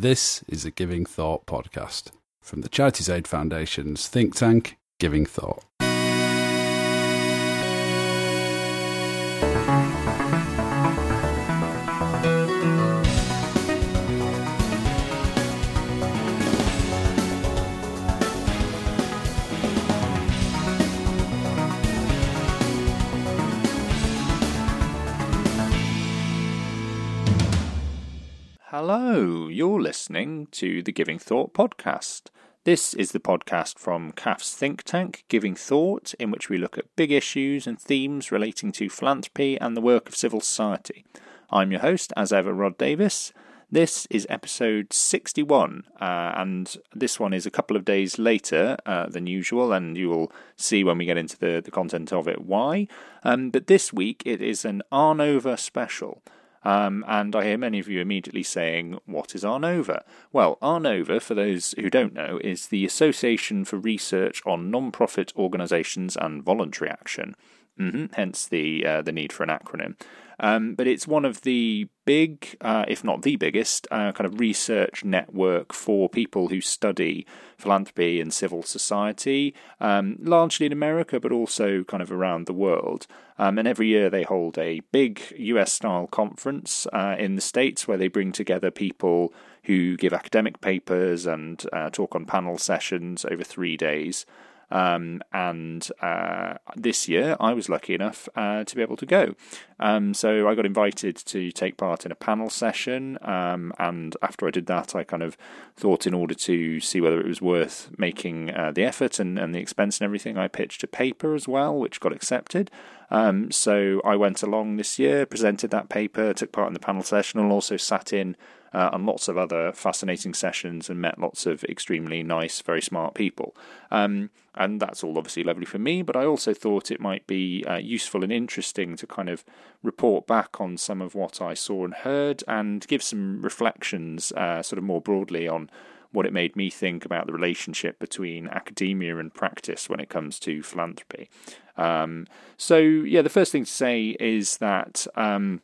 This is a Giving Thought podcast from the Charities Aid Foundation's think tank, Giving Thought. You're listening to the Giving Thought podcast. This is the podcast from CAF's think tank, Giving Thought, in which we look at big issues and themes relating to philanthropy and the work of civil society. I'm your host, as ever, Rhod Davies. This is episode 61, uh, and this one is a couple of days later uh, than usual, and you will see when we get into the, the content of it why. Um, but this week it is an Arnova special. Um, and I hear many of you immediately saying, What is Arnova? Well, Arnova, for those who don't know, is the Association for Research on Non-Profit Organisations and Voluntary Action. Mm-hmm, hence the uh, the need for an acronym. Um, but it's one of the big, uh, if not the biggest, uh, kind of research network for people who study philanthropy and civil society, um, largely in America, but also kind of around the world. Um, and every year they hold a big US style conference uh, in the States where they bring together people who give academic papers and uh, talk on panel sessions over three days. Um, and uh, this year, I was lucky enough uh, to be able to go. Um, so I got invited to take part in a panel session. Um, and after I did that, I kind of thought, in order to see whether it was worth making uh, the effort and, and the expense and everything, I pitched a paper as well, which got accepted. Um, so I went along this year, presented that paper, took part in the panel session, and also sat in uh, and lots of other fascinating sessions and met lots of extremely nice, very smart people. Um, and that's all obviously lovely for me, but I also thought it might be uh, useful and interesting to kind of report back on some of what I saw and heard and give some reflections, uh, sort of more broadly, on what it made me think about the relationship between academia and practice when it comes to philanthropy. Um, so, yeah, the first thing to say is that. Um,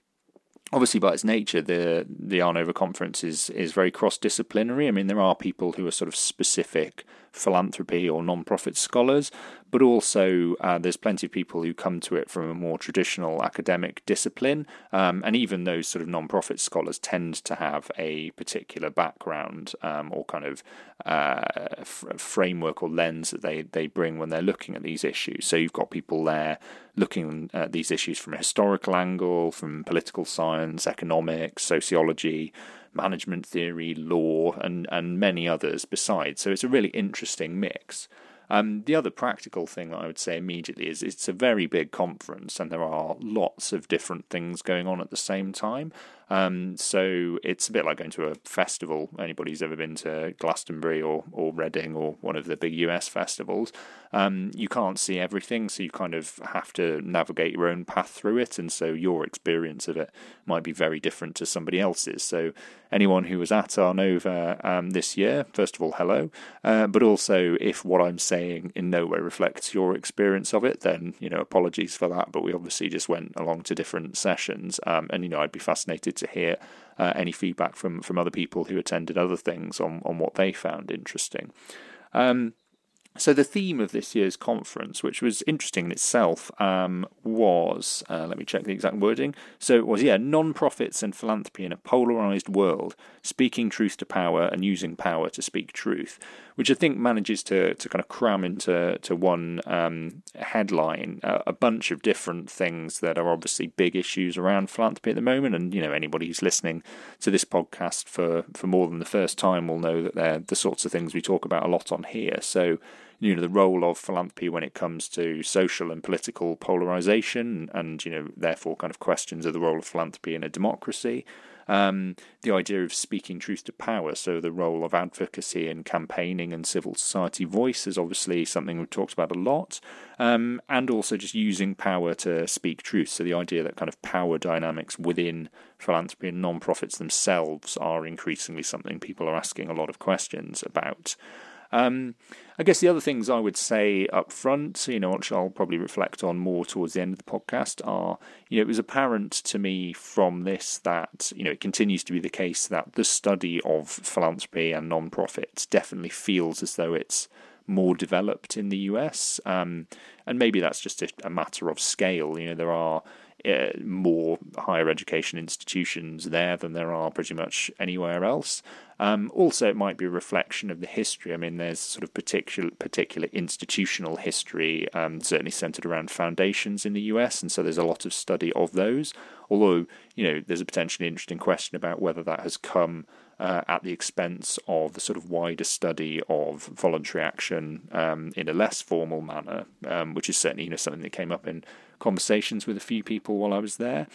obviously by its nature, the the Arnova conference is is very cross disciplinary. I mean, there are people who are sort of specific philanthropy or non-profit scholars, but also uh, there's plenty of people who come to it from a more traditional academic discipline, um, and even those sort of non-profit scholars tend to have a particular background um, or kind of uh, f- framework or lens that they they bring when they're looking at these issues. So you've got people there looking at these issues from a historical angle, from political science, economics, sociology management theory, law, and, and many others besides. So it's a really interesting mix. Um, the other practical thing that I would say immediately is it's a very big conference and there are lots of different things going on at the same time. Um, so it's a bit like going to a festival. Anybody's ever been to Glastonbury or, or Reading or one of the big US festivals, um, you can't see everything, so you kind of have to navigate your own path through it. And so your experience of it might be very different to somebody else's. So anyone who was at Arnova um, this year, first of all, hello. Uh, but also, if what I'm saying in no way reflects your experience of it, then you know apologies for that. But we obviously just went along to different sessions, um, and you know I'd be fascinated to hear uh, any feedback from from other people who attended other things on on what they found interesting. Um, so the theme of this year's conference, which was interesting in itself, um, was uh, let me check the exact wording. So it was yeah, non-profits and philanthropy in a polarized world, speaking truth to power and using power to speak truth, which I think manages to to kind of cram into to one um, headline uh, a bunch of different things that are obviously big issues around philanthropy at the moment. And you know anybody who's listening to this podcast for for more than the first time will know that they're the sorts of things we talk about a lot on here. So you know the role of philanthropy when it comes to social and political polarization, and you know therefore kind of questions of the role of philanthropy in a democracy. Um, the idea of speaking truth to power, so the role of advocacy and campaigning and civil society voice is obviously something we've talked about a lot, um, and also just using power to speak truth. So the idea that kind of power dynamics within philanthropy and non-profits themselves are increasingly something people are asking a lot of questions about. Um, I guess the other things I would say up front, you know, which I'll probably reflect on more towards the end of the podcast, are, you know, it was apparent to me from this that, you know, it continues to be the case that the study of philanthropy and non-profits definitely feels as though it's more developed in the US. Um, and maybe that's just a, a, matter of scale. You know, there are uh, more higher education institutions there than there are pretty much anywhere else. Um, also, it might be a reflection of the history. I mean, there's sort of particular particular institutional history, um, certainly centered around foundations in the US, and so there's a lot of study of those. Although, you know, there's a potentially interesting question about whether that has come uh, at the expense of the sort of wider study of voluntary action um, in a less formal manner, um, which is certainly you know something that came up in conversations with a few people while I was there.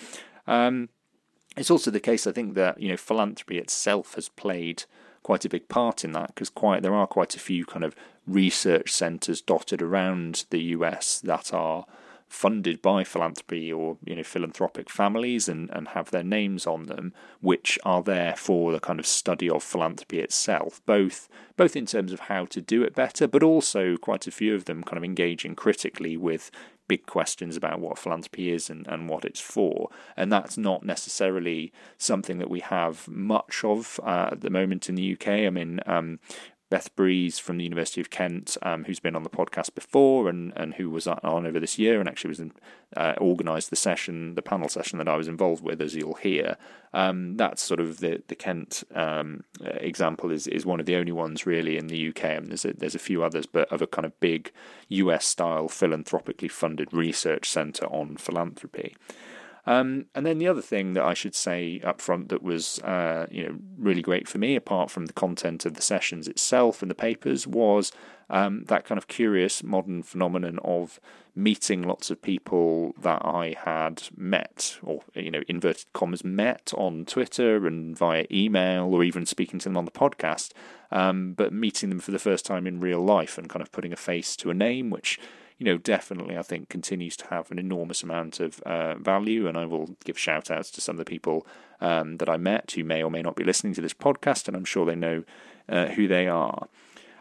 Um, it's also the case, I think, that you know philanthropy itself has played quite a big part in that because quite there are quite a few kind of research centres dotted around the US that are funded by philanthropy or you know philanthropic families and, and have their names on them, which are there for the kind of study of philanthropy itself, both both in terms of how to do it better, but also quite a few of them kind of engaging critically with big questions about what philanthropy is and, and what it's for. And that's not necessarily something that we have much of uh, at the moment in the UK. I mean, um, Beth Breeze from the University of Kent, um, who's been on the podcast before and, and who was Arnova this year and actually was in, uh, organised the session, the panel session that I was involved with, as you'll hear. Um, that's sort of the the Kent um, example is is one of the only ones really in the UK. and there's a, there's a few others, but of a kind of big US style philanthropically funded research centre on philanthropy. Um, and then the other thing that I should say up front that was uh, you know really great for me, apart from the content of the sessions itself and the papers, was um, that kind of curious modern phenomenon of meeting lots of people that I had met, or you know, inverted commas, met on Twitter and via email, or even speaking to them on the podcast. Um, but meeting them for the first time in real life and kind of putting a face to a name, which you know, definitely I think continues to have an enormous amount of uh, value. And I will give shout outs to some of the people um, that I met who may or may not be listening to this podcast, and I'm sure they know uh, who they are.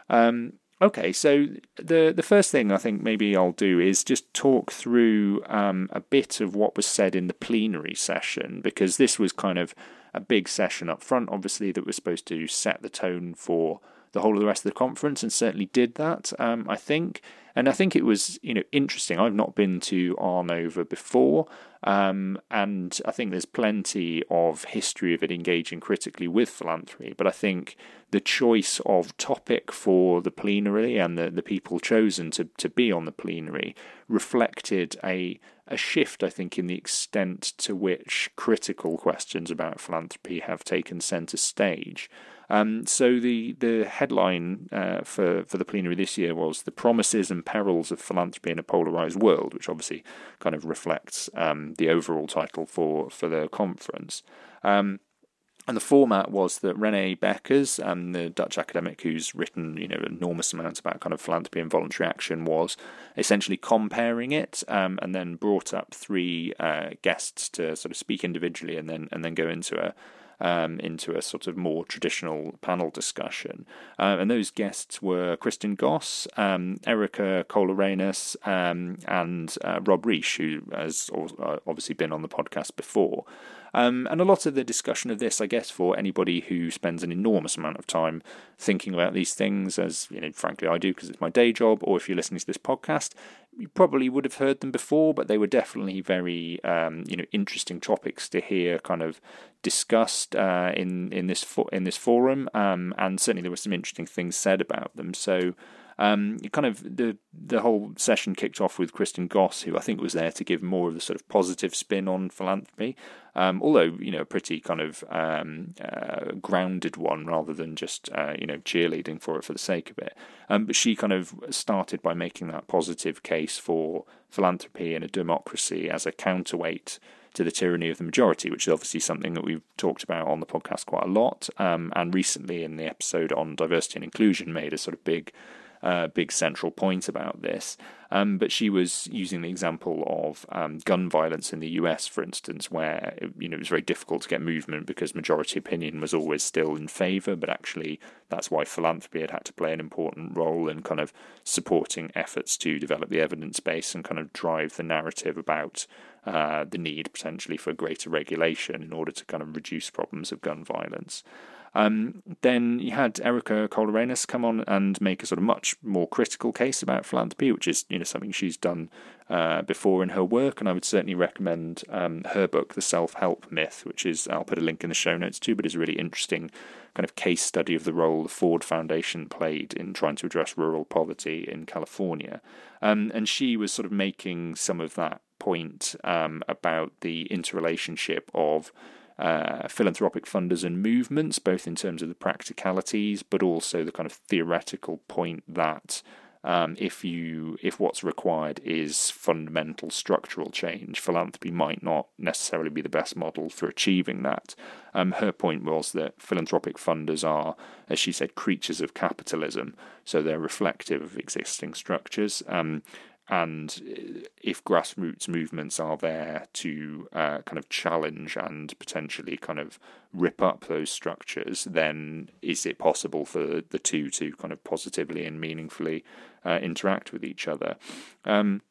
Um, okay, so the the first thing I think maybe I'll do is just talk through um, a bit of what was said in the plenary session because this was kind of a big session up front, obviously, that was supposed to set the tone for the whole of the rest of the conference, and certainly did that. Um, I think. And I think it was, you know, interesting. I've not been to Arnova before, um, and I think there's plenty of history of it engaging critically with philanthropy. But I think the choice of topic for the plenary and the, the people chosen to, to be on the plenary reflected a a shift, I think, in the extent to which critical questions about philanthropy have taken centre stage. Um, so the the headline uh, for for the plenary this year was the promises and perils of philanthropy in a polarized world, which obviously kind of reflects um, the overall title for for the conference. Um, and the format was that Rene Bekkers, um, the Dutch academic who's written, you know, enormous amounts about kind of philanthropy and voluntary action, was essentially comparing it, um, and then brought up three uh, guests to sort of speak individually, and then and then go into a um, into a sort of more traditional panel discussion. Uh, and those guests were Kristin Goss, um, Erica Kohl-Arenas, um, and uh, Rob Reich, who has uh, obviously been on the podcast before. Um, and a lot of the discussion of this, I guess, for anybody who spends an enormous amount of time thinking about these things, as you know, frankly, I do because it's my day job, or if you're listening to this podcast, you probably would have heard them before, but they were definitely very, um, you know, interesting topics to hear kind of discussed uh, in in this fo- in this forum, um, and certainly there were some interesting things said about them. So. Um, kind of the the whole session kicked off with Kristin Goss, who I think was there to give more of a sort of positive spin on philanthropy, um, although you know a pretty kind of um, uh, grounded one rather than just uh, you know cheerleading for it for the sake of it. Um, but she kind of started by making that positive case for philanthropy in a democracy as a counterweight to the tyranny of the majority, which is obviously something that we've talked about on the podcast quite a lot, um, and recently in the episode on diversity and inclusion made a sort of big uh, big central point about this. Um, but she was using the example of um, gun violence in the US, for instance, where you know it was very difficult to get movement because majority opinion was always still in favour. But actually, that's why philanthropy had had to play an important role in kind of supporting efforts to develop the evidence base and kind of drive the narrative about uh, the need potentially for greater regulation in order to kind of reduce problems of gun violence. Um, then you had Erica Kohl-Arenas come on and make a sort of much more critical case about philanthropy, which is you know something she's done uh, before in her work, and I would certainly recommend um, her book, The Self Help Myth, which is I'll put a link in the show notes too, but is a really interesting kind of case study of the role the Ford Foundation played in trying to address rural poverty in California, um, and she was sort of making some of that point um, about the interrelationship of uh, philanthropic funders and movements, both in terms of the practicalities, but also the kind of theoretical point that um, if you if what's required is fundamental structural change, philanthropy might not necessarily be the best model for achieving that. Um, her point was that philanthropic funders are, as she said, creatures of capitalism, so they're reflective of existing structures. Um, and if grassroots movements are there to uh, kind of challenge and potentially kind of rip up those structures, then is it possible for the two to kind of positively and meaningfully uh, interact with each other? Um,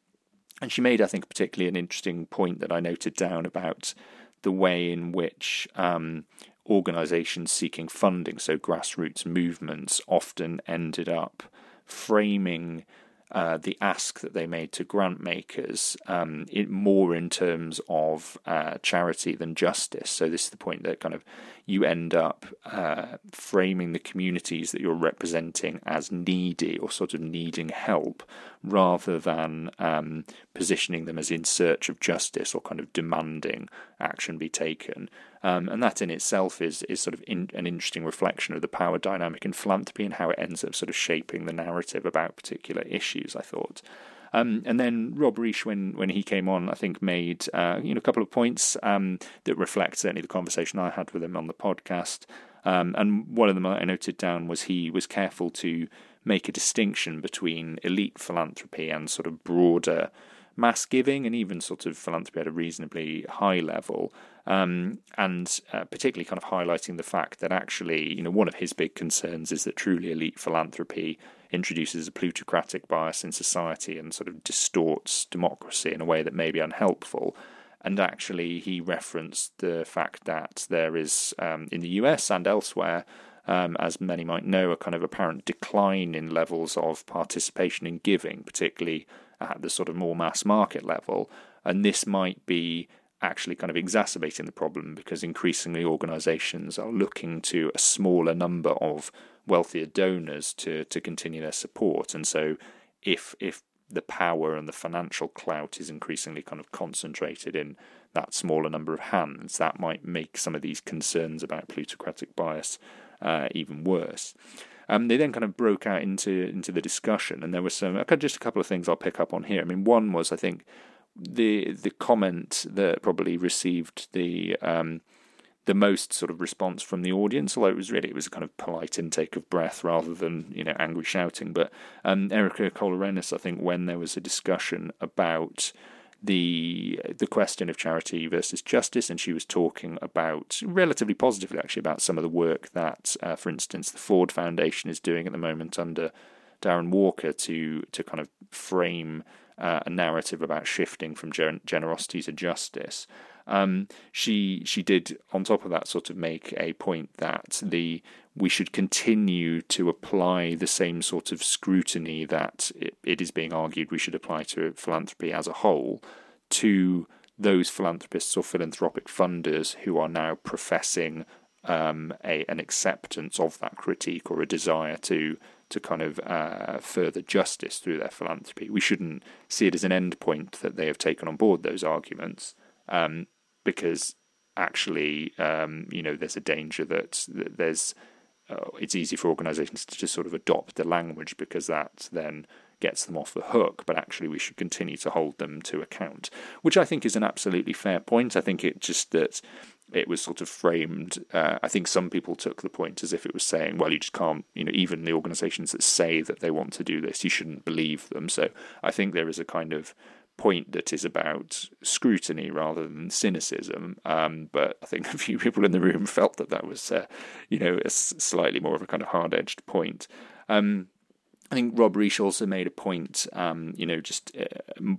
and she made, I think, particularly an interesting point that I noted down about the way in which um, organizations seeking funding, so grassroots movements, often ended up framing uh, the ask that they made to grant makers um, it, more in terms of uh, charity than justice. So this is the point that kind of you end up uh, framing the communities that you're representing as needy or sort of needing help, rather than um, positioning them as in search of justice or kind of demanding action be taken. Um, and that in itself is is sort of in, an interesting reflection of the power dynamic in philanthropy and how it ends up sort of shaping the narrative about particular issues. I thought. Um, and then Rob Reich, when, when he came on, I think made uh, you know a couple of points um, that reflect certainly the conversation I had with him on the podcast. Um, and one of them I noted down was he was careful to make a distinction between elite philanthropy and sort of broader mass giving and even sort of philanthropy at a reasonably high level. Um, and uh, particularly kind of highlighting the fact that actually, you know, one of his big concerns is that truly elite philanthropy introduces a plutocratic bias in society and sort of distorts democracy in a way that may be unhelpful. And actually, he referenced the fact that there is, um, in the US and elsewhere, um, as many might know, a kind of apparent decline in levels of participation in giving, particularly at the sort of more mass market level. And this might be actually kind of exacerbating the problem because increasingly organizations are looking to a smaller number of wealthier donors to to continue their support. And so if if the power and the financial clout is increasingly kind of concentrated in that smaller number of hands that might make some of these concerns about plutocratic bias uh, even worse. Um, they then kind of broke out into into the discussion, and there were some just a couple of things I'll pick up on here. I mean, one was I think the the comment that probably received the um, the most sort of response from the audience, although it was really it was a kind of polite intake of breath rather than you know angry shouting. But um, Erica Kohl-Arenas, I think, when there was a discussion about the the question of charity versus justice, and she was talking about relatively positively actually about some of the work that, uh, for instance, the Ford Foundation is doing at the moment under Darren Walker to to kind of frame uh, a narrative about shifting from gen- generosity to justice. Um, she she did on top of that sort of make a point that the we should continue to apply the same sort of scrutiny that it, it is being argued we should apply to philanthropy as a whole to those philanthropists or philanthropic funders who are now professing um, a, an acceptance of that critique or a desire to to kind of uh, further justice through their philanthropy. We shouldn't see it as an end point that they have taken on board those arguments, um, because actually, um, you know, there's a danger that, that there's uh, it's easy for organisations to just sort of adopt the language because that then gets them off the hook, but actually we should continue to hold them to account, which I think is an absolutely fair point. I think it just that it was sort of framed. Uh, I think some people took the point as if it was saying, well, you just can't, you know, even the organisations that say that they want to do this, you shouldn't believe them. So I think there is a kind of point that is about scrutiny rather than cynicism. Um, but I think a few people in the room felt that that was, uh, you know, a slightly more of a kind of hard edged point. Um, I think Rob Reich also made a point, um, you know, just uh,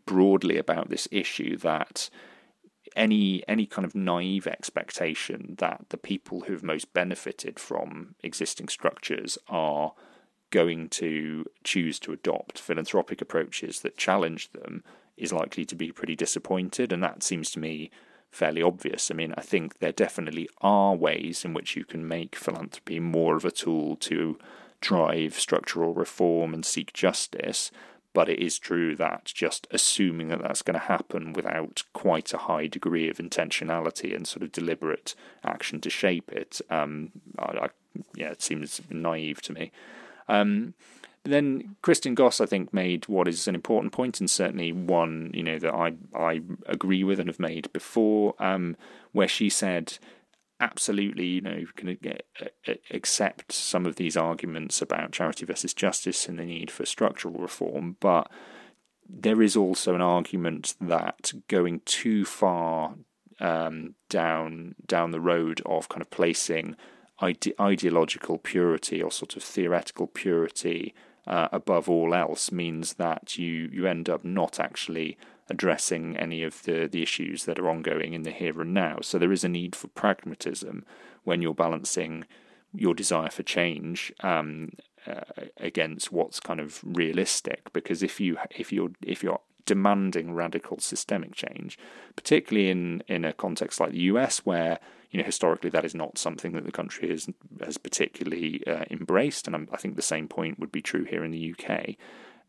broadly about this issue that any any kind of naive expectation that the people who have most benefited from existing structures are going to choose to adopt philanthropic approaches that challenge them is likely to be pretty disappointed, and that seems to me fairly obvious. I mean, I think there definitely are ways in which you can make philanthropy more of a tool to drive structural reform and seek justice. But it is true that just assuming that that's going to happen without quite a high degree of intentionality and sort of deliberate action to shape it, um, I, I, yeah, it seems naive to me. Um, then Kristin Goss, I think, made what is an important point, and certainly one you know that I I agree with and have made before, um, where she said absolutely, you know, you can accept some of these arguments about charity versus justice and the need for structural reform, but there is also an argument that going too far um, down down the road of kind of placing ide- ideological purity or sort of theoretical purity uh, above all else means that you you end up not actually addressing any of the, the issues that are ongoing in the here and now. So there is a need for pragmatism when you're balancing your desire for change um, uh, against what's kind of realistic. Because if you if you're if you're demanding radical systemic change, particularly in in a context like the US where you know historically that is not something that the country has has particularly uh, embraced, and I'm, i think the same point would be true here in the UK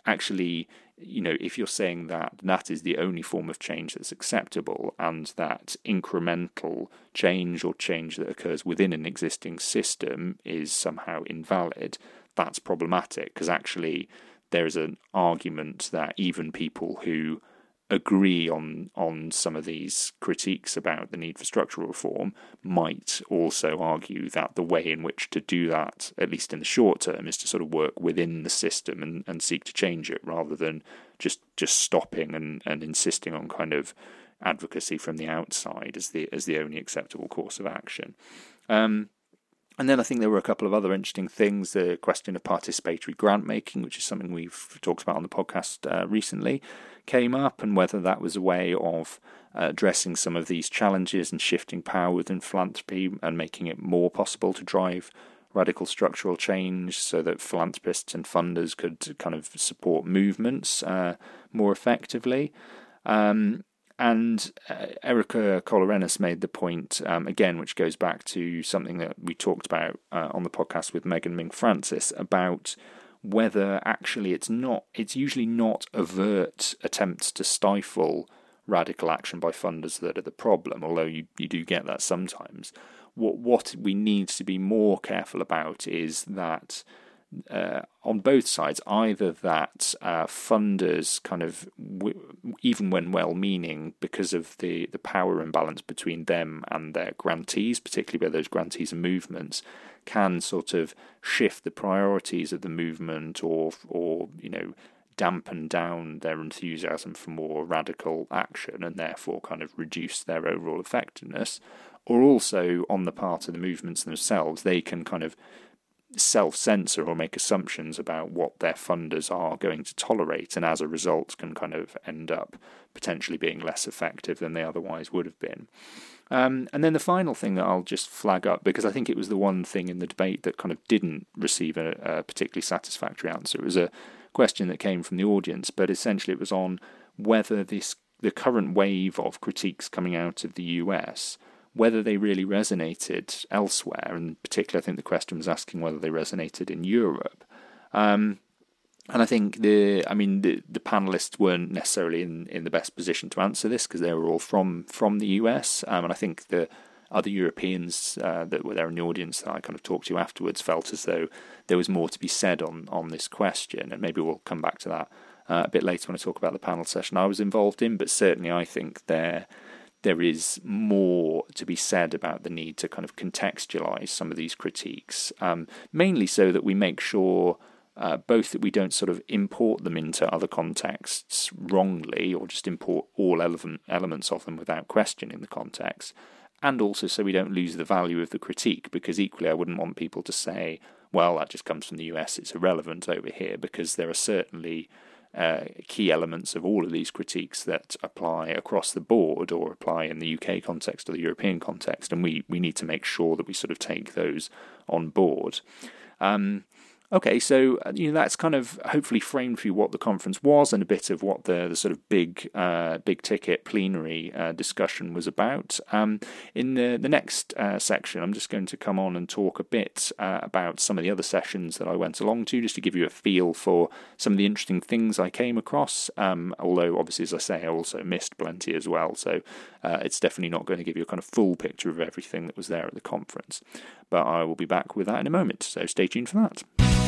actually, you know, if you're saying that that is the only form of change that's acceptable and that incremental change or change that occurs within an existing system is somehow invalid, that's problematic. Because actually there is an argument that even people who agree on on some of these critiques about the need for structural reform might also argue that the way in which to do that, at least in the short term, is to sort of work within the system and, and seek to change it rather than just just stopping and, and insisting on kind of advocacy from the outside as the as the only acceptable course of action. Um, and then I think there were a couple of other interesting things. The question of participatory grant making, which is something we've talked about on the podcast uh, recently, came up, and whether that was a way of uh, addressing some of these challenges and shifting power within philanthropy and making it more possible to drive radical structural change so that philanthropists and funders could kind of support movements uh, more effectively. Um, and uh, Erica Kohl-Arenas made the point um, again, which goes back to something that we talked about uh, on the podcast with Megan Ming Francis about whether actually it's not, it's usually not overt attempts to stifle radical action by funders that are the problem, although you, you do get that sometimes. What what we need to be more careful about is that uh, on both sides, either that uh, funders kind of, w- even when well-meaning, because of the, the power imbalance between them and their grantees, particularly where those grantees are movements, can sort of shift the priorities of the movement, or or you know dampen down their enthusiasm for more radical action, and therefore kind of reduce their overall effectiveness. Or also on the part of the movements themselves, they can kind of self censor or make assumptions about what their funders are going to tolerate, and as a result, can kind of end up potentially being less effective than they otherwise would have been. Um, and then the final thing that I'll just flag up, because I think it was the one thing in the debate that kind of didn't receive a, a particularly satisfactory answer. It was a question that came from the audience, but essentially it was on whether this the current wave of critiques coming out of the US whether they really resonated elsewhere, and particularly I think the question was asking whether they resonated in Europe. Um, and I think the, I mean, the, the panelists weren't necessarily in, in the best position to answer this because they were all from from the US, um, and I think the other Europeans uh, that were there in the audience that I kind of talked to afterwards felt as though there was more to be said on on this question, and maybe we'll come back to that uh, a bit later when I talk about the panel session I was involved in. But certainly, I think there there is more to be said about the need to kind of contextualize some of these critiques, um, mainly so that we make sure uh, both that we don't sort of import them into other contexts wrongly or just import all element, elements of them without questioning the context, and also so we don't lose the value of the critique, because equally I wouldn't want people to say, well, that just comes from the US, it's irrelevant over here, because there are certainly uh, key elements of all of these critiques that apply across the board or apply in the UK context or the European context, and we, we need to make sure that we sort of take those on board. Um, Okay, so uh, you know that's kind of hopefully framed for you what the conference was and a bit of what the, the sort of big uh, big ticket plenary uh, discussion was about. Um, in the the next uh, section, I'm just going to come on and talk a bit uh, about some of the other sessions that I went along to, just to give you a feel for some of the interesting things I came across. Um, although obviously, as I say, I also missed plenty as well, so uh, it's definitely not going to give you a kind of full picture of everything that was there at the conference. But I will be back with that in a moment, so stay tuned for that.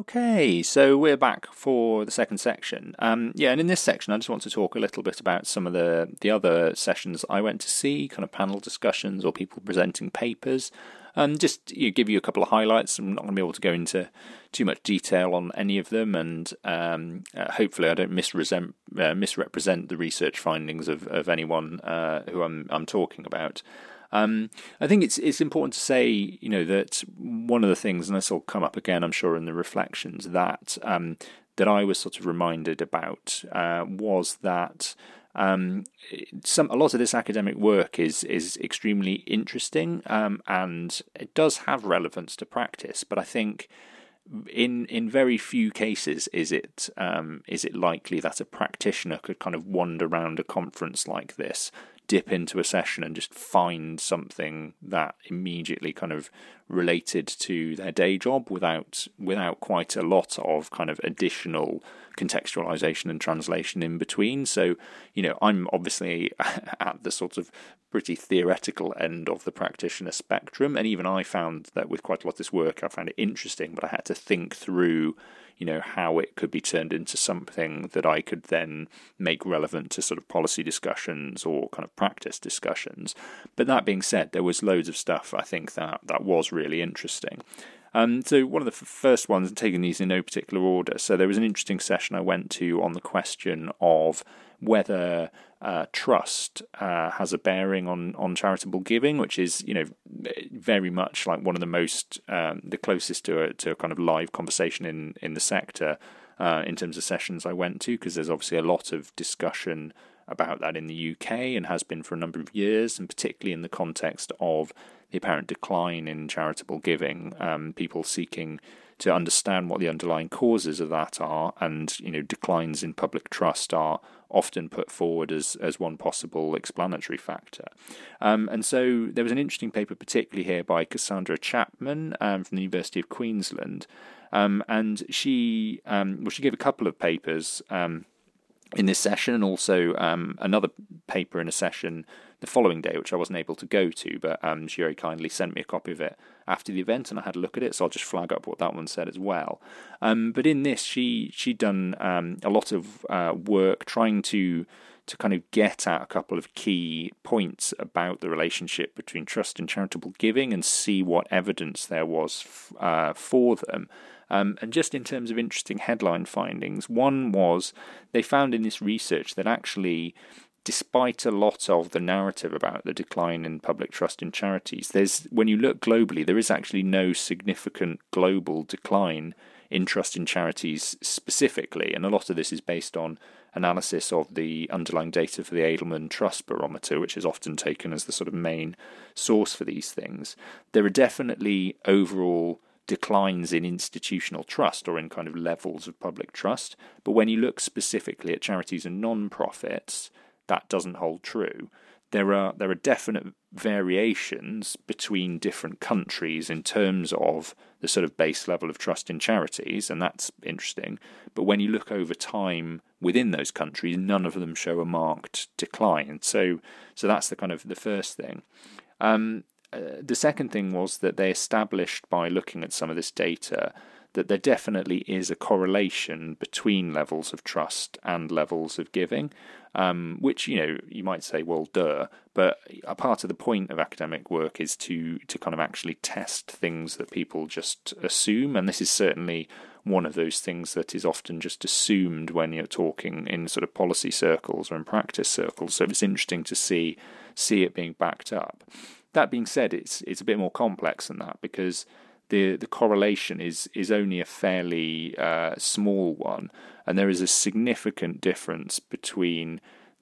Okay, so we're back for the second section. Um, yeah, and in this section, I just want to talk a little bit about some of the the other sessions I went to see, kind of panel discussions or people presenting papers, and just you know, give you a couple of highlights. I'm not going to be able to go into too much detail on any of them, and um, uh, hopefully, I don't misrepresent uh, misrepresent the research findings of of anyone uh, who I'm I'm talking about. Um, I think it's it's important to say, you know, that one of the things, and this will come up again, I'm sure, in the reflections that um, that I was sort of reminded about uh, was that. Um, some a lot of this academic work is is extremely interesting, um, and it does have relevance to practice. But I think in in very few cases is it um, is it likely that a practitioner could kind of wander around a conference like this dip into a session and just find something that immediately kind of related to their day job without without quite a lot of kind of additional contextualization and translation in between so you know i'm obviously at the sort of pretty theoretical end of the practitioner spectrum and even i found that with quite a lot of this work i found it interesting but i had to think through you know, how it could be turned into something that I could then make relevant to sort of policy discussions or kind of practice discussions. But that being said, there was loads of stuff I think that that was really interesting. Um, so one of the f- first ones, taking these in no particular order. So there was an interesting session I went to on the question of whether uh, trust uh, has a bearing on on charitable giving, which is you know very much like one of the most um, the closest to a to a kind of live conversation in in the sector uh, in terms of sessions I went to, because there's obviously a lot of discussion about that in the UK and has been for a number of years, and particularly in the context of the apparent decline in charitable giving, um, people seeking to understand what the underlying causes of that are, and you know declines in public trust are often put forward as as one possible explanatory factor. Um, and so there was an interesting paper, particularly here by Cassandra Chapman um, from the University of Queensland, um, and she um, well she gave a couple of papers um, in this session, and also um, another paper in a session the following day, which I wasn't able to go to, but um, she very kindly sent me a copy of it after the event, and I had a look at it. So I'll just flag up what that one said as well. Um, but in this, she she'd done um, a lot of uh, work trying to to kind of get at a couple of key points about the relationship between trust and charitable giving, and see what evidence there was f- uh, for them. Um, and just in terms of interesting headline findings, one was they found in this research that actually despite a lot of the narrative about the decline in public trust in charities, there's when you look globally, there is actually no significant global decline in trust in charities specifically, and a lot of this is based on analysis of the underlying data for the Edelman Trust Barometer, which is often taken as the sort of main source for these things. There are definitely overall declines in institutional trust or in kind of levels of public trust, but when you look specifically at charities and non-profits, that doesn't hold true. There are there are definite variations between different countries in terms of the sort of base level of trust in charities, and that's interesting. But when you look over time within those countries, none of them show a marked decline. So so that's the kind of the first thing. Um, uh, the second thing was that they established by looking at some of this data that there definitely is a correlation between levels of trust and levels of giving, um, which you know you might say, well, duh. But a part of the point of academic work is to to kind of actually test things that people just assume, and this is certainly one of those things that is often just assumed when you're talking in sort of policy circles or in practice circles. So it's interesting to see see it being backed up. That being said, it's it's a bit more complex than that because the the correlation is is only a fairly uh, small one, and there is a significant difference between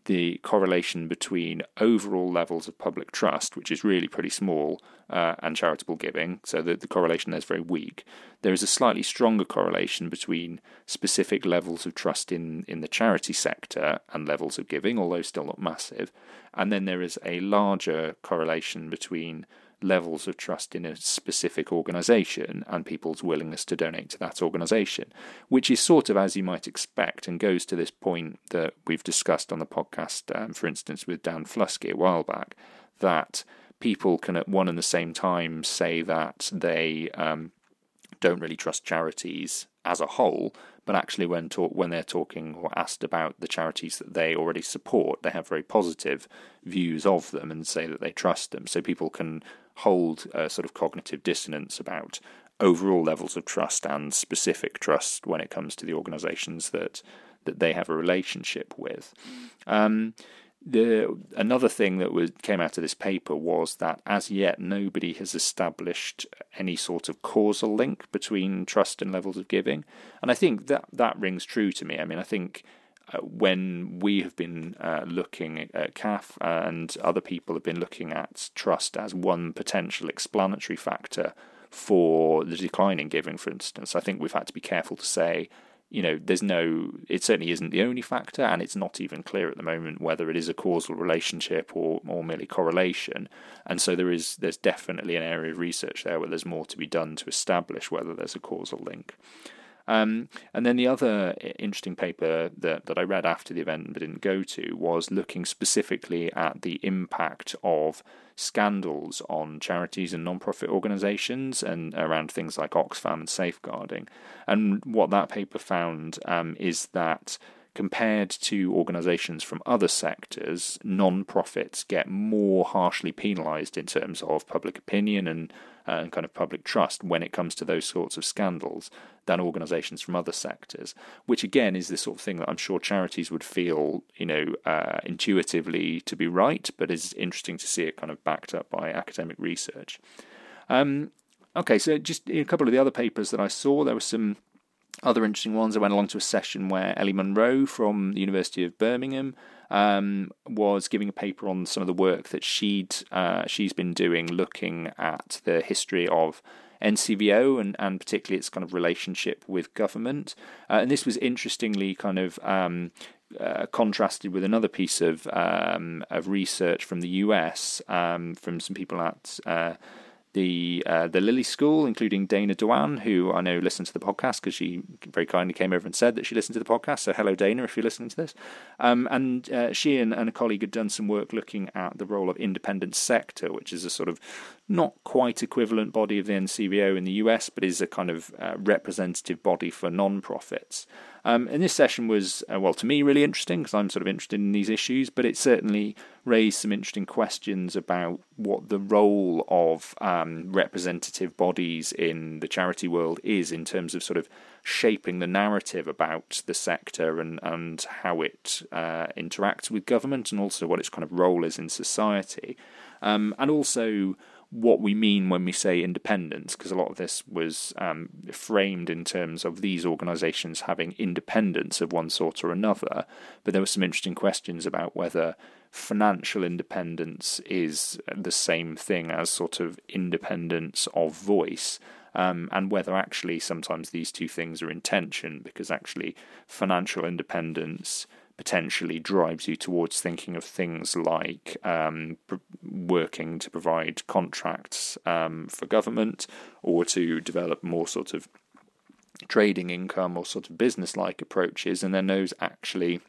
the correlation between overall levels of public trust, which is really pretty small, uh, and charitable giving. So the, the correlation there is very weak. There is a slightly stronger correlation between specific levels of trust in, in the charity sector and levels of giving, although still not massive. And then there is a larger correlation between levels of trust in a specific organisation and people's willingness to donate to that organisation, which is sort of as you might expect and goes to this point that we've discussed on the podcast, um, for instance, with Dan Fluskey a while back, that people can at one and the same time say that they um, don't really trust charities as a whole, but actually when talk, when they're talking or asked about the charities that they already support, they have very positive views of them and say that they trust them. So people can hold a sort of cognitive dissonance about overall levels of trust and specific trust when it comes to the organisations that that they have a relationship with. Um, the another thing that was came out of this paper was that as yet nobody has established any sort of causal link between trust and levels of giving, and I think that that rings true to me. I mean, I think when we have been uh, looking at CAF uh, and other people have been looking at trust as one potential explanatory factor for the decline in giving, for instance, I think we've had to be careful to say, you know, there's no, it certainly isn't the only factor, and it's not even clear at the moment whether it is a causal relationship or, or merely correlation. And so there is, there's definitely an area of research there where there's more to be done to establish whether there's a causal link. Um, and then the other interesting paper that, that I read after the event but didn't go to was looking specifically at the impact of scandals on charities and non-profit organisations and around things like Oxfam and safeguarding. And what that paper found um, is that compared to organisations from other sectors, non-profits get more harshly penalised in terms of public opinion and and kind of public trust when it comes to those sorts of scandals than organisations from other sectors, which again is the sort of thing that I'm sure charities would feel, you know, uh, intuitively to be right, but is interesting to see it kind of backed up by academic research. Um, okay, so just a couple of the other papers that I saw, there were some other interesting ones. I went along to a session where Ellie Munro from the University of Birmingham um, was giving a paper on some of the work that she'd uh, she's been doing, looking at the history of NCVO and, and particularly its kind of relationship with government. Uh, and this was interestingly kind of um, uh, contrasted with another piece of um, of research from the US um, from some people at uh, the uh, the Lilly School, including Dana Doan, who I know listened to the podcast because she very kindly came over and said that she listened to the podcast. So hello, Dana, if you're listening to this. Um, and uh, she and, and, a colleague had done some work looking at the role of independent sector, which is a sort of not quite equivalent body of the NCVO in the US, but is a kind of uh, representative body for non-profits. Um, and this session was, uh, well, to me, really interesting because I'm sort of interested in these issues, but it certainly raised some interesting questions about what the role of um, representative bodies in the charity world is in terms of sort of shaping the narrative about the sector and, and how it uh, interacts with government and also what its kind of role is in society. Um, and also what we mean when we say independence, because a lot of this was um, framed in terms of these organisations having independence of one sort or another. But there were some interesting questions about whether financial independence is the same thing as sort of independence of voice. Um, and whether actually sometimes these two things are in tension, because actually financial independence potentially drives you towards thinking of things like um, pr- working to provide contracts um, for government or to develop more sort of trading income or sort of business like approaches, and then those actually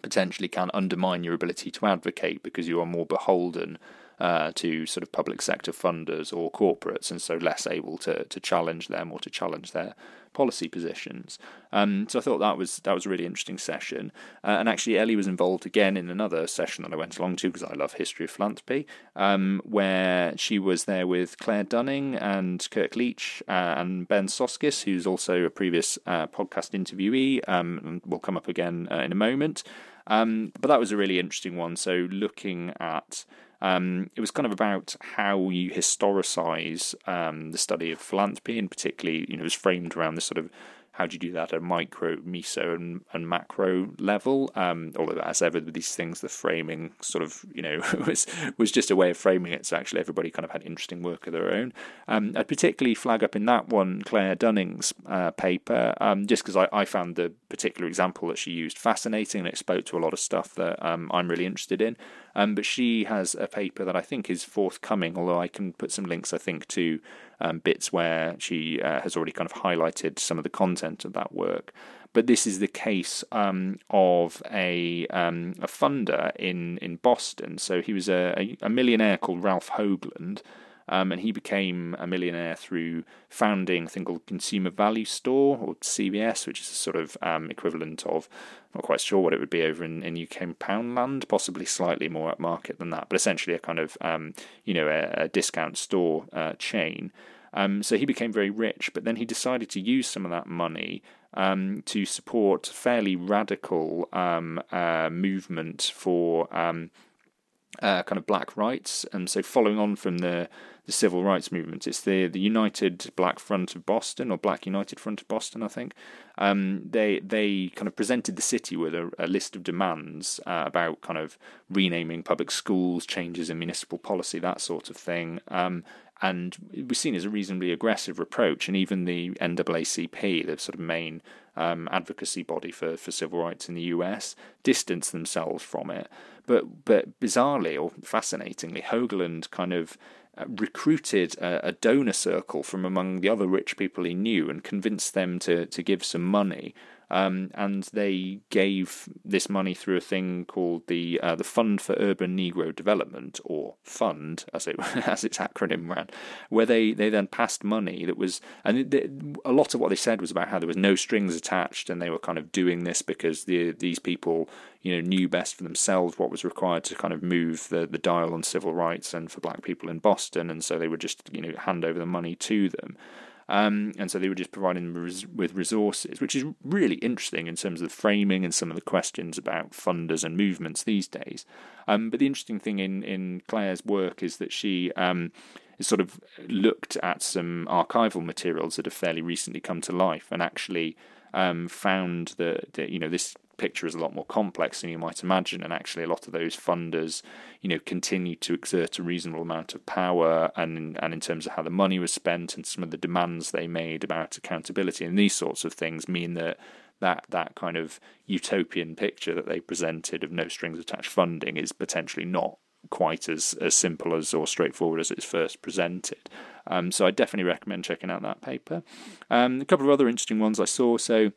potentially can undermine your ability to advocate because you are more beholden uh, to sort of public sector funders or corporates, and so less able to to challenge them or to challenge their policy positions. Um, so I thought that was that was a really interesting session. Uh, and actually, Ellie was involved again in another session that I went along to because I love history of philanthropy, um, where she was there with Claire Dunning and Kirk Leach uh, and Ben Soskis, who's also a previous uh, podcast interviewee, um, and will come up again uh, in a moment. Um, but that was a really interesting one. So looking at um, it was kind of about how you historicize um, the study of philanthropy, and particularly, you know, it was framed around this sort of how do you do that at a micro, meso, and, and macro level? Um, although, as ever with these things, the framing sort of, you know, was was just a way of framing it. So actually, everybody kind of had interesting work of their own. Um, I'd particularly flag up in that one Claire Dunning's uh, paper, um, just because I, I found the particular example that she used fascinating and it spoke to a lot of stuff that um, I'm really interested in. Um, but she has a paper that I think is forthcoming, although I can put some links, I think, to um, bits where she uh, has already kind of highlighted some of the content of that work. But this is the case um, of a um, a funder in, in Boston. So he was a, a millionaire called Ralph Hoagland. Um, and he became a millionaire through founding a thing called Consumer Value Store or CVS, which is a sort of um, equivalent of, not quite sure what it would be over in, in UK Poundland, possibly slightly more upmarket than that, but essentially a kind of, um, you know, a, a discount store uh, chain. Um, so he became very rich, but then he decided to use some of that money um, to support fairly radical um, uh, movement for um, uh, kind of black rights. And so, following on from the the civil rights movement. It's the the United Black Front of Boston or Black United Front of Boston, I think. Um, they they kind of presented the city with a, a list of demands uh, about kind of renaming public schools, changes in municipal policy, that sort of thing. Um, and it was seen as a reasonably aggressive approach. And even the NAACP, the sort of main um, advocacy body for, for civil rights in the US, distanced themselves from it. But but bizarrely or fascinatingly, Hoagland kind of uh, recruited a, a, donor circle from among the other rich people he knew and convinced them to, to give some money. Um, and they gave this money through a thing called the uh, the Fund for Urban Negro Development, or Fund as it as its acronym ran, where they, they then passed money that was and it, a lot of what they said was about how there was no strings attached, and they were kind of doing this because the these people you know knew best for themselves what was required to kind of move the the dial on civil rights and for black people in Boston, and so they would just you know hand over the money to them. Um, and so they were just providing them with resources, which is really interesting in terms of the framing and some of the questions about funders and movements these days. Um, but the interesting thing in, in Claire's work is that she um, sort of looked at some archival materials that have fairly recently come to life and actually um, found that, that you know this picture is a lot more complex than you might imagine, and actually a lot of those funders, you know, continue to exert a reasonable amount of power, and and in terms of how the money was spent and some of the demands they made about accountability and these sorts of things mean that that that kind of utopian picture that they presented of no strings attached funding is potentially not quite as, as simple as or straightforward as it's first presented. Um, so I definitely recommend checking out that paper. Um, a couple of other interesting ones I saw. So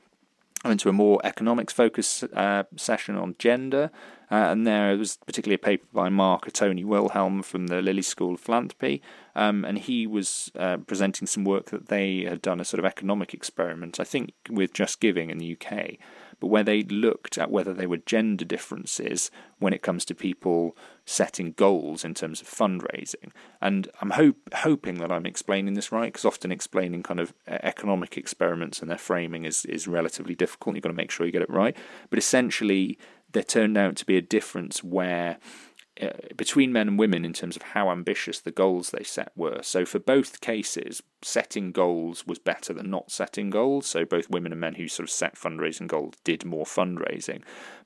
I went to a more economics focused uh, session on gender, uh, and there was particularly a paper by Mark Ottoni-Wilhelm from the Lilly School of Philanthropy, um, and he was uh, presenting some work that they had done a sort of economic experiment, I think, with JustGiving in the UK, but where they looked at whether there were gender differences when it comes to people setting goals in terms of fundraising. And I'm hope, hoping that I'm explaining this right, because often explaining kind of uh, economic experiments and their framing is, is relatively difficult. You've got to make sure you get it right. But essentially, there turned out to be a difference where uh, between men and women in terms of how ambitious the goals they set were. So for both cases, setting goals was better than not setting goals. So both women and men who sort of set fundraising goals did more fundraising.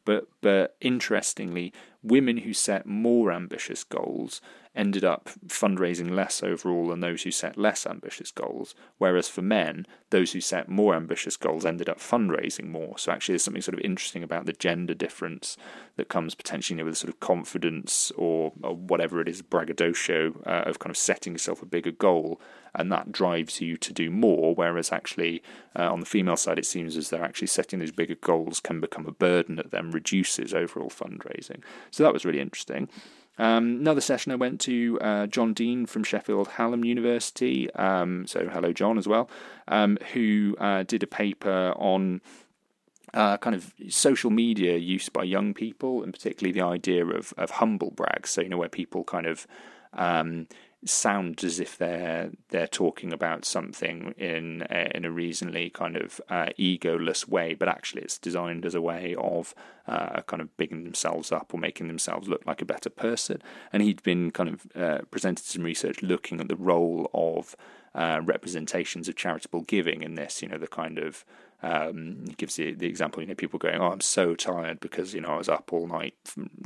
But but interestingly, women who set more ambitious goals ended up fundraising less overall than those who set less ambitious goals. Whereas for men, those who set more ambitious goals ended up fundraising more. So actually, there's something sort of interesting about the gender difference that comes potentially you know, with sort of confidence or, or whatever it is, braggadocio uh, of kind of setting yourself a bigger goal and that drives you to do more. Whereas actually, uh, on the female side, it seems as though actually setting those bigger goals can become a burden that then reduces overall fundraising. So that was really interesting. Um, another session I went to, uh, Jon Dean from Sheffield Hallam University, um, so hello Jon as well, um, who uh, did a paper on uh, kind of social media use by young people, and particularly the idea of, of humble brags. So you know where people kind of um, sound as if they're they're talking about something in a, in a reasonably kind of uh, egoless way, but actually it's designed as a way of uh, kind of bigging themselves up or making themselves look like a better person. And he'd been kind of uh, presented some research looking at the role of uh, representations of charitable giving in this. You know, the kind of um, he gives the, the example, you know, people going, "Oh, I'm so tired because you know I was up all night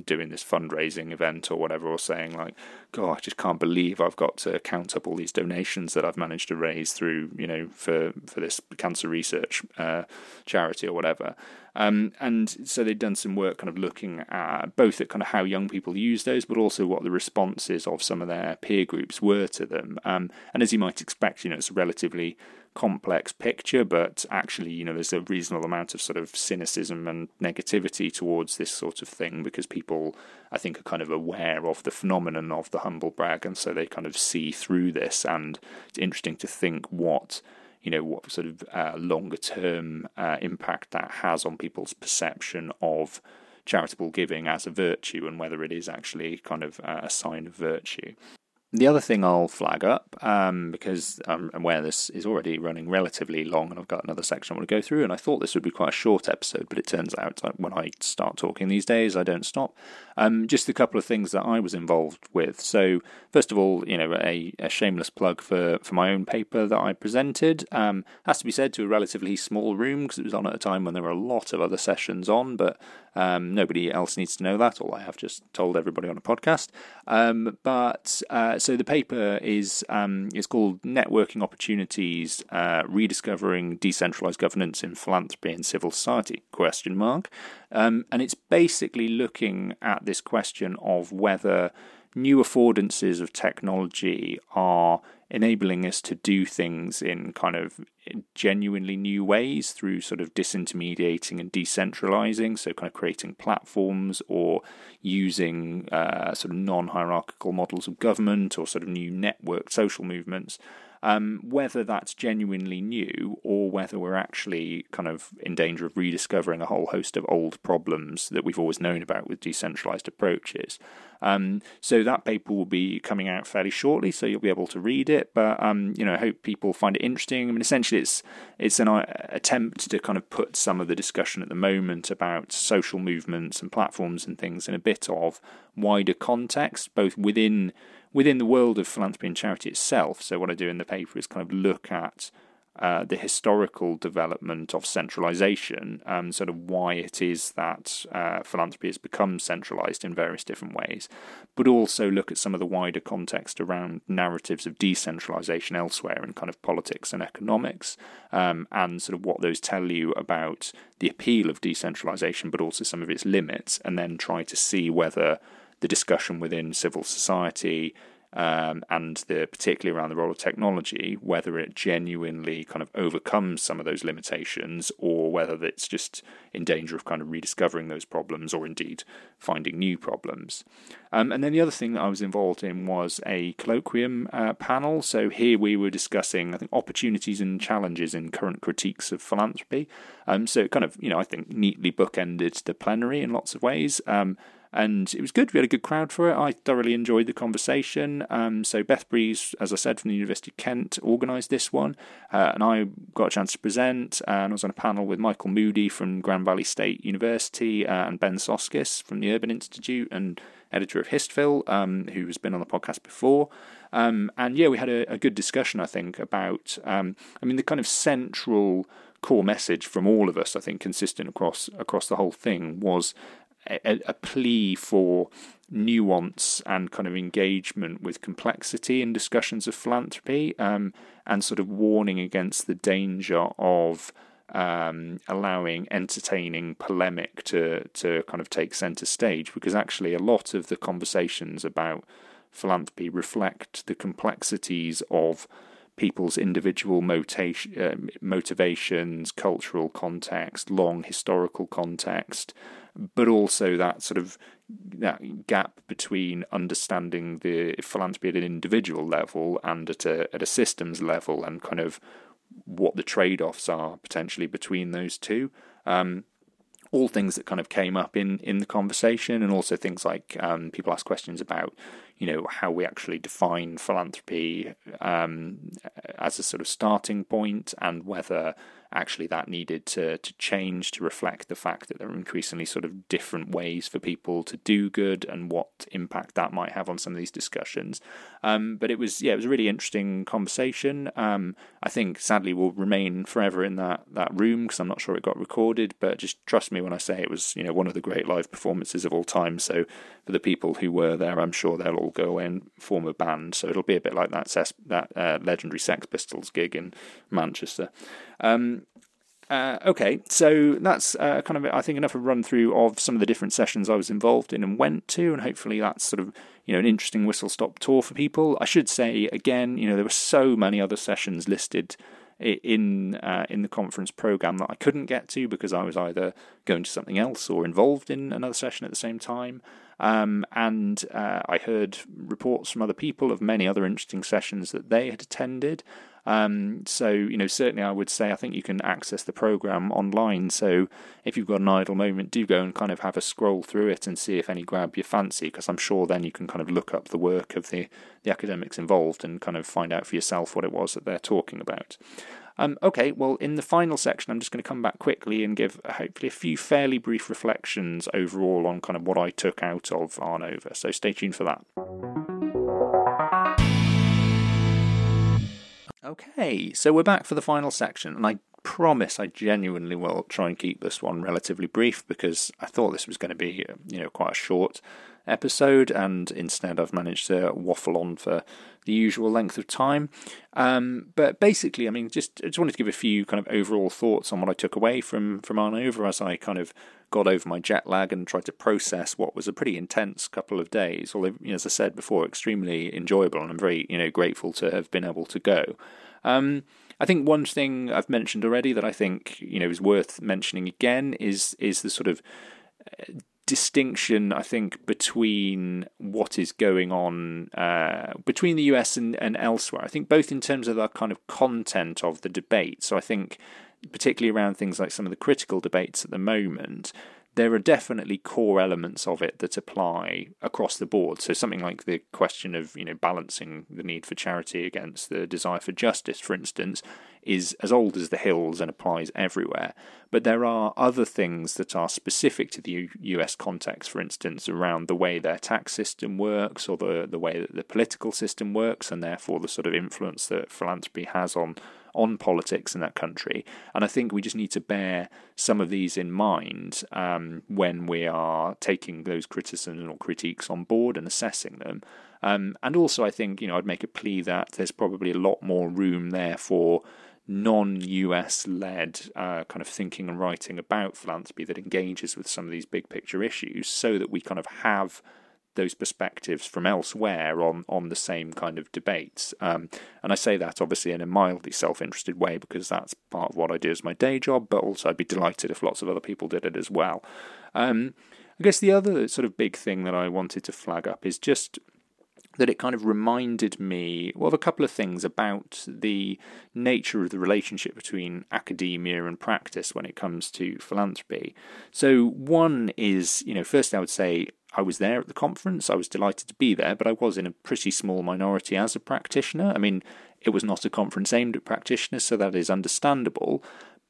doing this fundraising event or whatever," or saying like, "God, I just can't believe I've got to count up all these donations that I've managed to raise through, you know, for for this cancer research uh, charity or whatever." Um, and so they'd done some work kind of looking at both at kind of how young people use those, but also what the responses of some of their peer groups were to them. Um, and as you might expect, you know, it's relatively complex picture, but actually, you know, there's a reasonable amount of sort of cynicism and negativity towards this sort of thing because people, I think, are kind of aware of the phenomenon of the humble brag, and so they kind of see through this. And it's interesting to think what you know what sort of uh, longer term uh, impact that has on people's perception of charitable giving as a virtue and whether it is actually kind of uh, a sign of virtue. The other thing I'll flag up, um, because I'm aware this is already running relatively long and I've got another section I want to go through, and I thought this would be quite a short episode, but it turns out when I start talking these days, I don't stop. Um, just a couple of things that I was involved with. So, first of all, you know, a, a shameless plug for, for my own paper that I presented. Um, has to be said to a relatively small room because it was on at a time when there were a lot of other sessions on, but um, nobody else needs to know that. All I have just told everybody on a podcast. Um, but uh, so the paper is um, is called "Networking Opportunities: uh, Rediscovering Decentralized Governance in Philanthropy and Civil Society?" Question mark. Um, and it's basically looking at this question of whether new affordances of technology are enabling us to do things in kind of genuinely new ways through sort of disintermediating and decentralizing, so kind of creating platforms or using uh, sort of non hierarchical models of government or sort of new networked social movements um, whether that's genuinely new or whether we're actually kind of in danger of rediscovering a whole host of old problems that we've always known about with decentralized approaches. Um, so that paper will be coming out fairly shortly, so you'll be able to read it. But um, you know, I hope people find it interesting. I mean, essentially, it's it's an uh, attempt to kind of put some of the discussion at the moment about social movements and platforms and things in a bit of wider context, both within within the world of philanthropy and charity itself. So, what I do in the paper is kind of look at uh, the historical development of centralization, and sort of why it is that uh, philanthropy has become centralized in various different ways, but also look at some of the wider context around narratives of decentralization elsewhere in kind of politics and economics, um, and sort of what those tell you about the appeal of decentralization, but also some of its limits, and then try to see whether the discussion within civil society um, and the particularly around the role of technology, whether it genuinely kind of overcomes some of those limitations, or whether it's just in danger of kind of rediscovering those problems, or indeed finding new problems. Um, and then the other thing that I was involved in was a colloquium uh, panel. So here we were discussing, I think, opportunities and challenges in current critiques of philanthropy. Um, so it kind of, you know, I think neatly bookended the plenary in lots of ways. Um, and it was good. We had a good crowd for it. I thoroughly enjoyed the conversation. Um, so Beth Breeze, as I said, from the University of Kent, organised this one, uh, and I got a chance to present. And I was on a panel with Michael Moody from Grand Valley State University uh, and Ben Soskis from the Urban Institute and editor of Histphil, um, who has been on the podcast before. Um, and yeah, we had a, a, good discussion, I think, about. Um, I mean, the kind of central core message from all of us, I think, consistent across across the whole thing was a, a plea for nuance and kind of engagement with complexity in discussions of philanthropy, um, and sort of warning against the danger of um, allowing entertaining polemic to to kind of take centre stage, because actually a lot of the conversations about philanthropy reflect the complexities of people's individual uh, motivations, cultural context, long historical context, but also that sort of that gap between understanding the philanthropy at an individual level and at a at a systems level, and kind of what the trade offs are potentially between those two. Um, all things that kind of came up in, in the conversation, and also things like um, people ask questions about, you know, how we actually define philanthropy um, as a sort of starting point, and whether actually that needed to to change to reflect the fact that there are increasingly sort of different ways for people to do good and what impact that might have on some of these discussions. Um, but it was yeah, it was a really interesting conversation. Um, I think sadly will remain forever in that that room because I'm not sure it got recorded. But just trust me when I say it was you know one of the great live performances of all time. So for the people who were there, I'm sure they'll all go away and form a band. So it'll be a bit like that that uh, legendary Sex Pistols gig in Manchester. Um, uh, okay, so that's uh, kind of I think enough of a run through of some of the different sessions I was involved in and went to, and hopefully that's sort of you know an interesting whistle stop tour for people. I should say again, you know there were so many other sessions listed in uh, in the conference program that I couldn't get to because I was either going to something else or involved in another session at the same time. Um, and uh, I heard reports from other people of many other interesting sessions that they had attended. Um, so, you know, certainly I would say I think you can access the program online. So, if you've got an idle moment, do go and kind of have a scroll through it and see if any grab your fancy, because I'm sure then you can kind of look up the work of the, the academics involved and kind of find out for yourself what it was that they're talking about. Um, okay, well, in the final section, I'm just going to come back quickly and give hopefully a few fairly brief reflections overall on kind of what I took out of Arnova. So stay tuned for that. Okay, so we're back for the final section, and I promise I genuinely will try and keep this one relatively brief because I thought this was going to be, you know, quite a short episode, and instead I've managed to waffle on for the usual length of time. Um, but basically, I mean, just I just wanted to give a few kind of overall thoughts on what I took away from from Arnova as I kind of got over my jet lag and tried to process what was a pretty intense couple of days. Although, as I said before, extremely enjoyable, and I'm very you know grateful to have been able to go. Um, I think one thing I've mentioned already that I think you know is worth mentioning again is is the sort of uh, distinction I think between what is going on uh, between the US and, and elsewhere. I think both in terms of the kind of content of the debate. So I think particularly around things like some of the critical debates at the moment, there are definitely core elements of it that apply across the board. So something like the question of you know balancing the need for charity against the desire for justice, for instance, is as old as the hills and applies everywhere. But there are other things that are specific to the U- US context, for instance, around the way their tax system works or the the way that the political system works, and therefore the sort of influence that philanthropy has on on politics in that country. And I think we just need to bear some of these in mind um, when we are taking those criticisms or critiques on board and assessing them. Um, and also, I think you know I'd make a plea that there's probably a lot more room there for non-US led uh, kind of thinking and writing about philanthropy that engages with some of these big picture issues, so that we kind of have those perspectives from elsewhere on on the same kind of debates. Um, and I say that obviously in a mildly self interested way because that's part of what I do as my day job, but also I'd be delighted if lots of other people did it as well. Um, I guess the other sort of big thing that I wanted to flag up is just that it kind of reminded me well, of a couple of things about the nature of the relationship between academia and practice when it comes to philanthropy. So, one is, you know, first I would say I was there at the conference. I was delighted to be there, but I was in a pretty small minority as a practitioner. I mean, it was not a conference aimed at practitioners, so that is understandable.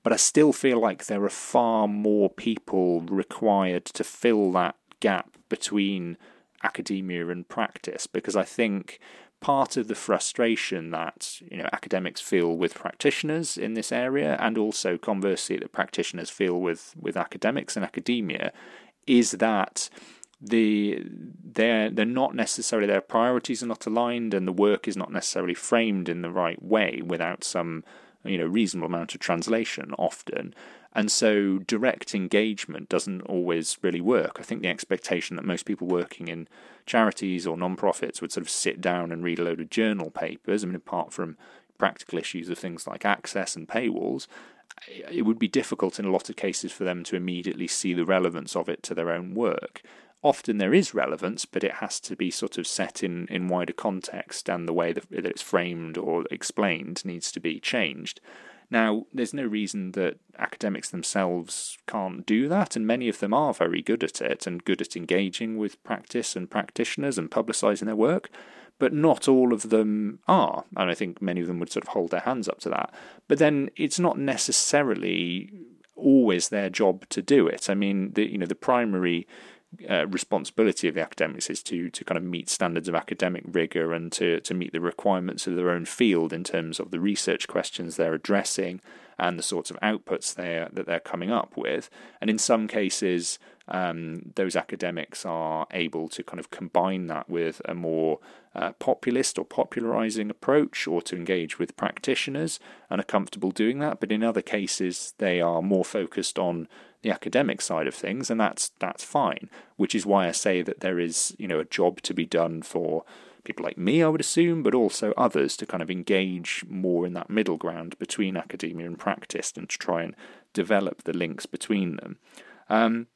But I still feel like there are far more people required to fill that gap between academia and practice because I think part of the frustration that you know academics feel with practitioners in this area and also conversely that practitioners feel with with academics and academia is that the they're they're not necessarily their priorities are not aligned and the work is not necessarily framed in the right way without some you know reasonable amount of translation often and so direct engagement doesn't always really work. I think the expectation that most people working in charities or non-profits would sort of sit down and read a load of journal papers, I mean, apart from practical issues of things like access and paywalls, it would be difficult in a lot of cases for them to immediately see the relevance of it to their own work. Often there is relevance, but it has to be sort of set in, in wider context, and the way that, that it's framed or explained needs to be changed. Now, there's no reason that academics themselves can't do that, and many of them are very good at it and good at engaging with practice and practitioners and publicising their work, but not all of them are. And I think many of them would sort of hold their hands up to that. But then it's not necessarily always their job to do it. I mean, the you know the primary uh, responsibility of the academics is to to kind of meet standards of academic rigor and to to meet the requirements of their own field in terms of the research questions they're addressing and the sorts of outputs they that they're coming up with. And in some cases, um, those academics are able to kind of combine that with a more uh, populist or popularizing approach or to engage with practitioners and are comfortable doing that. But in other cases, they are more focused on the academic side of things, and that's that's fine. Which is why I say that there is you know a job to be done for people like me, I would assume, but also others to kind of engage more in that middle ground between academia and practice and to try and develop the links between them. Um,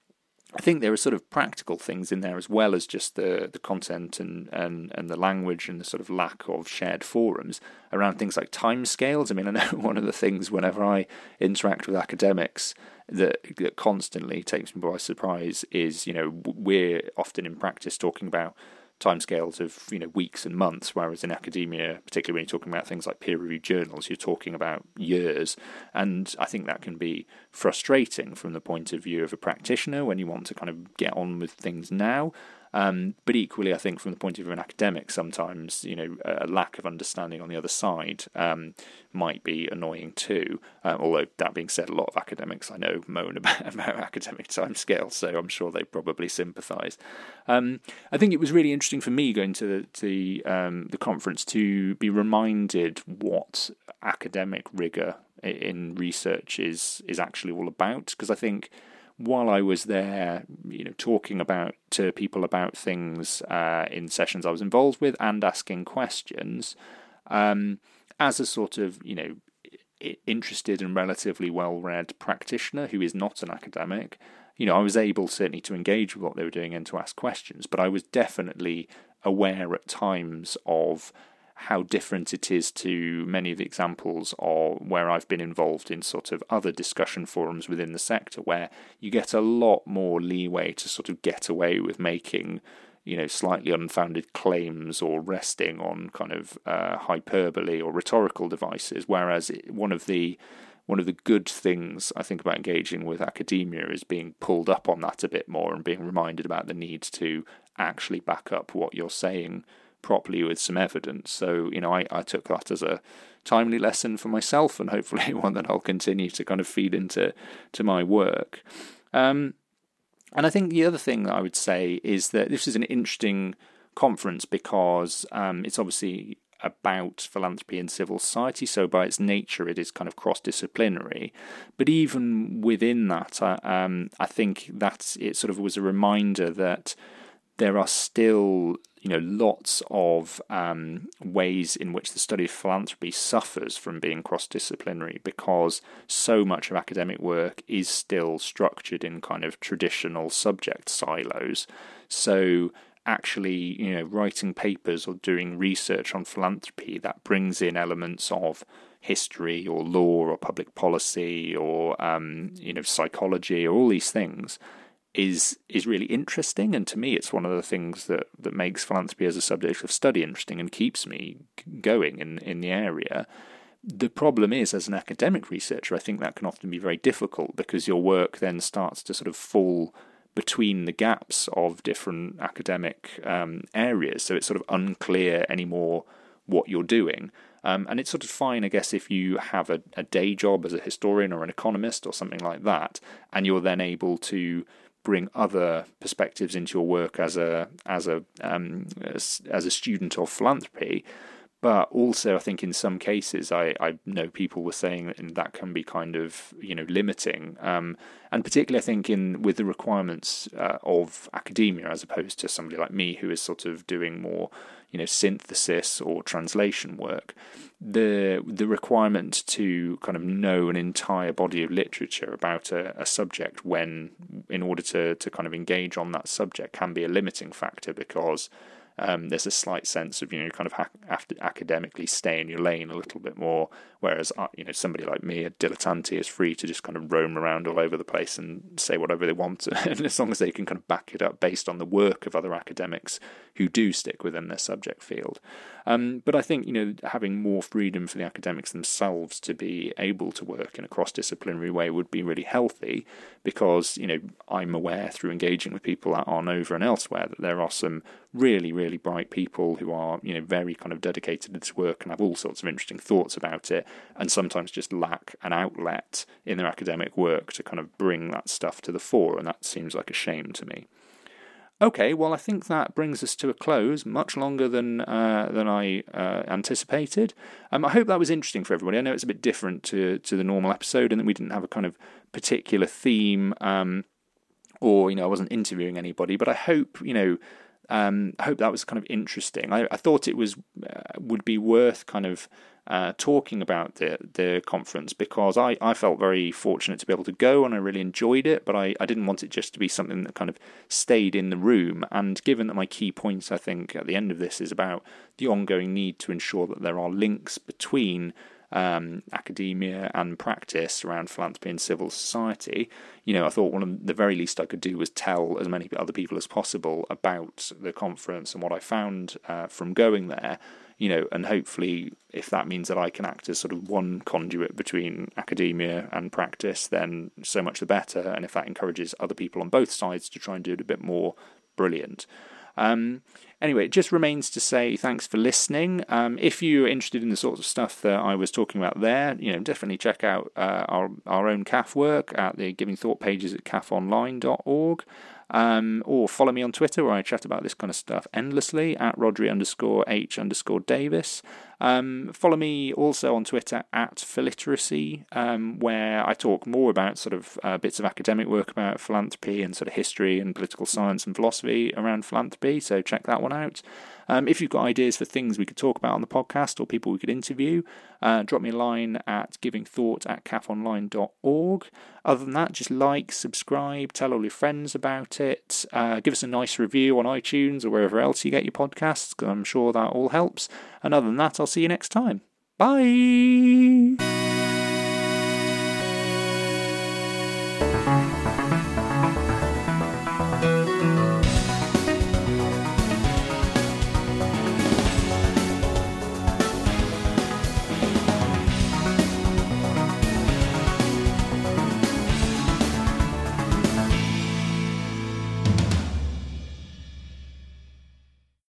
I think there are sort of practical things in there as well as just the, the content and, and, and the language and the sort of lack of shared forums around things like timescales. I mean, I know one of the things whenever I interact with academics that that constantly takes me by surprise is, you know, we're often in practice talking about timescales of you know weeks and months, whereas in academia, particularly when you're talking about things like peer-reviewed journals, you're talking about years, and I think that can be frustrating from the point of view of a practitioner when you want to kind of get on with things now. Um, but equally, I think from the point of view of an academic, sometimes you know a lack of understanding on the other side um, might be annoying too. Um, although that being said, a lot of academics I know moan about, about academic timescales, so I'm sure they probably sympathise. Um, I think it was really interesting for me going to the the, um, the conference to be reminded what academic rigor in research is is actually all about because I think while I was there, you know, talking about to people about things uh, in sessions I was involved with and asking questions, um, as a sort of you know interested and relatively well-read practitioner who is not an academic, you know, I was able certainly to engage with what they were doing and to ask questions, but I was definitely aware at times of how different it is to many of the examples or where I've been involved in sort of other discussion forums within the sector where you get a lot more leeway to sort of get away with making you know slightly unfounded claims or resting on kind of uh, hyperbole or rhetorical devices. Whereas one of the one of the good things I think about engaging with academia is being pulled up on that a bit more and being reminded about the need to actually back up what you're saying properly with some evidence. So, you know, I, I took that as a timely lesson for myself and hopefully one that I'll continue to kind of feed into to my work. Um, and I think the other thing that I would say is that this is an interesting conference because um, it's obviously about philanthropy and civil society. So, by its nature, it is kind of cross disciplinary. But even within that, uh, um, I think that it sort of was a reminder that there are still you know lots of um, ways in which the study of philanthropy suffers from being cross disciplinary because so much of academic work is still structured in kind of traditional subject silos. So actually, you know, writing papers or doing research on philanthropy that brings in elements of history or law or public policy or um, you know psychology or all these things is is really interesting, and to me, it's one of the things that that makes philanthropy as a subject of study interesting and keeps me going in in the area. The problem is, as an academic researcher, I think that can often be very difficult because your work then starts to sort of fall between the gaps of different academic um, areas, so it's sort of unclear anymore what you're doing. Um, and it's sort of fine, I guess, if you have a, a day job as a historian or an economist or something like that, and you're then able to bring other perspectives into your work as a as a um, as, as a student of philanthropy. But also, I think in some cases, I, I know people were saying that that can be kind of you know limiting, um, and particularly I think in with the requirements uh, of academia as opposed to somebody like me who is sort of doing more you know synthesis or translation work the the requirement to kind of know an entire body of literature about a, a subject when in order to to kind of engage on that subject can be a limiting factor because um, there's a slight sense of you know kind of ha- have to academically stay in your lane a little bit more. Whereas uh, you know somebody like me, a dilettante, is free to just kind of roam around all over the place and say whatever they want, and as long as they can kind of back it up based on the work of other academics who do stick within their subject field. Um, but I think you know having more freedom for the academics themselves to be able to work in a cross-disciplinary way would be really healthy, because you know I'm aware through engaging with people at Arnova and elsewhere that there are some really really bright people who are you know very kind of dedicated to this work and have all sorts of interesting thoughts about it, and sometimes just lack an outlet in their academic work to kind of bring that stuff to the fore, and that seems like a shame to me. Okay, well, I think that brings us to a close, much longer than uh, than I uh, anticipated. Um, I hope that was interesting for everybody. I know it's a bit different to to the normal episode, and that we didn't have a kind of particular theme, um, or you know, I wasn't interviewing anybody. But I hope you know, um, I hope that was kind of interesting. I, I thought it was uh, would be worth kind of uh, talking about the the conference because I, I felt very fortunate to be able to go and I really enjoyed it, but I, I didn't want it just to be something that kind of stayed in the room. And given that my key points, I think, at the end of this is about the ongoing need to ensure that there are links between um, academia and practice around philanthropy and civil society, you know, I thought one of the very least I could do was tell as many other people as possible about the conference and what I found uh, from going there you know, and hopefully, if that means that I can act as sort of one conduit between academia and practice, then so much the better. And if that encourages other people on both sides to try and do it a bit more, brilliant. Um, anyway, it just remains to say thanks for listening. Um, if you're interested in the sorts of stuff that I was talking about there, you know, definitely check out uh, our our own CAF work at the Giving Thought pages at cafonline.org. Um, or follow me on Twitter where I chat about this kind of stuff endlessly at Rhodri underscore H underscore Davies. Um, follow me also on Twitter at Philiteracy, um, where I talk more about sort of uh, bits of academic work about philanthropy and sort of history and political science and philosophy around philanthropy. So check that one out. Um, if you've got ideas for things we could talk about on the podcast or people we could interview, uh, drop me a line at givingthought at cafonline.org. Other than that, just like, subscribe, tell all your friends about it, uh, give us a nice review on iTunes or wherever else you get your podcasts, because I'm sure that all helps. And other than that, I'll see you next time. Bye!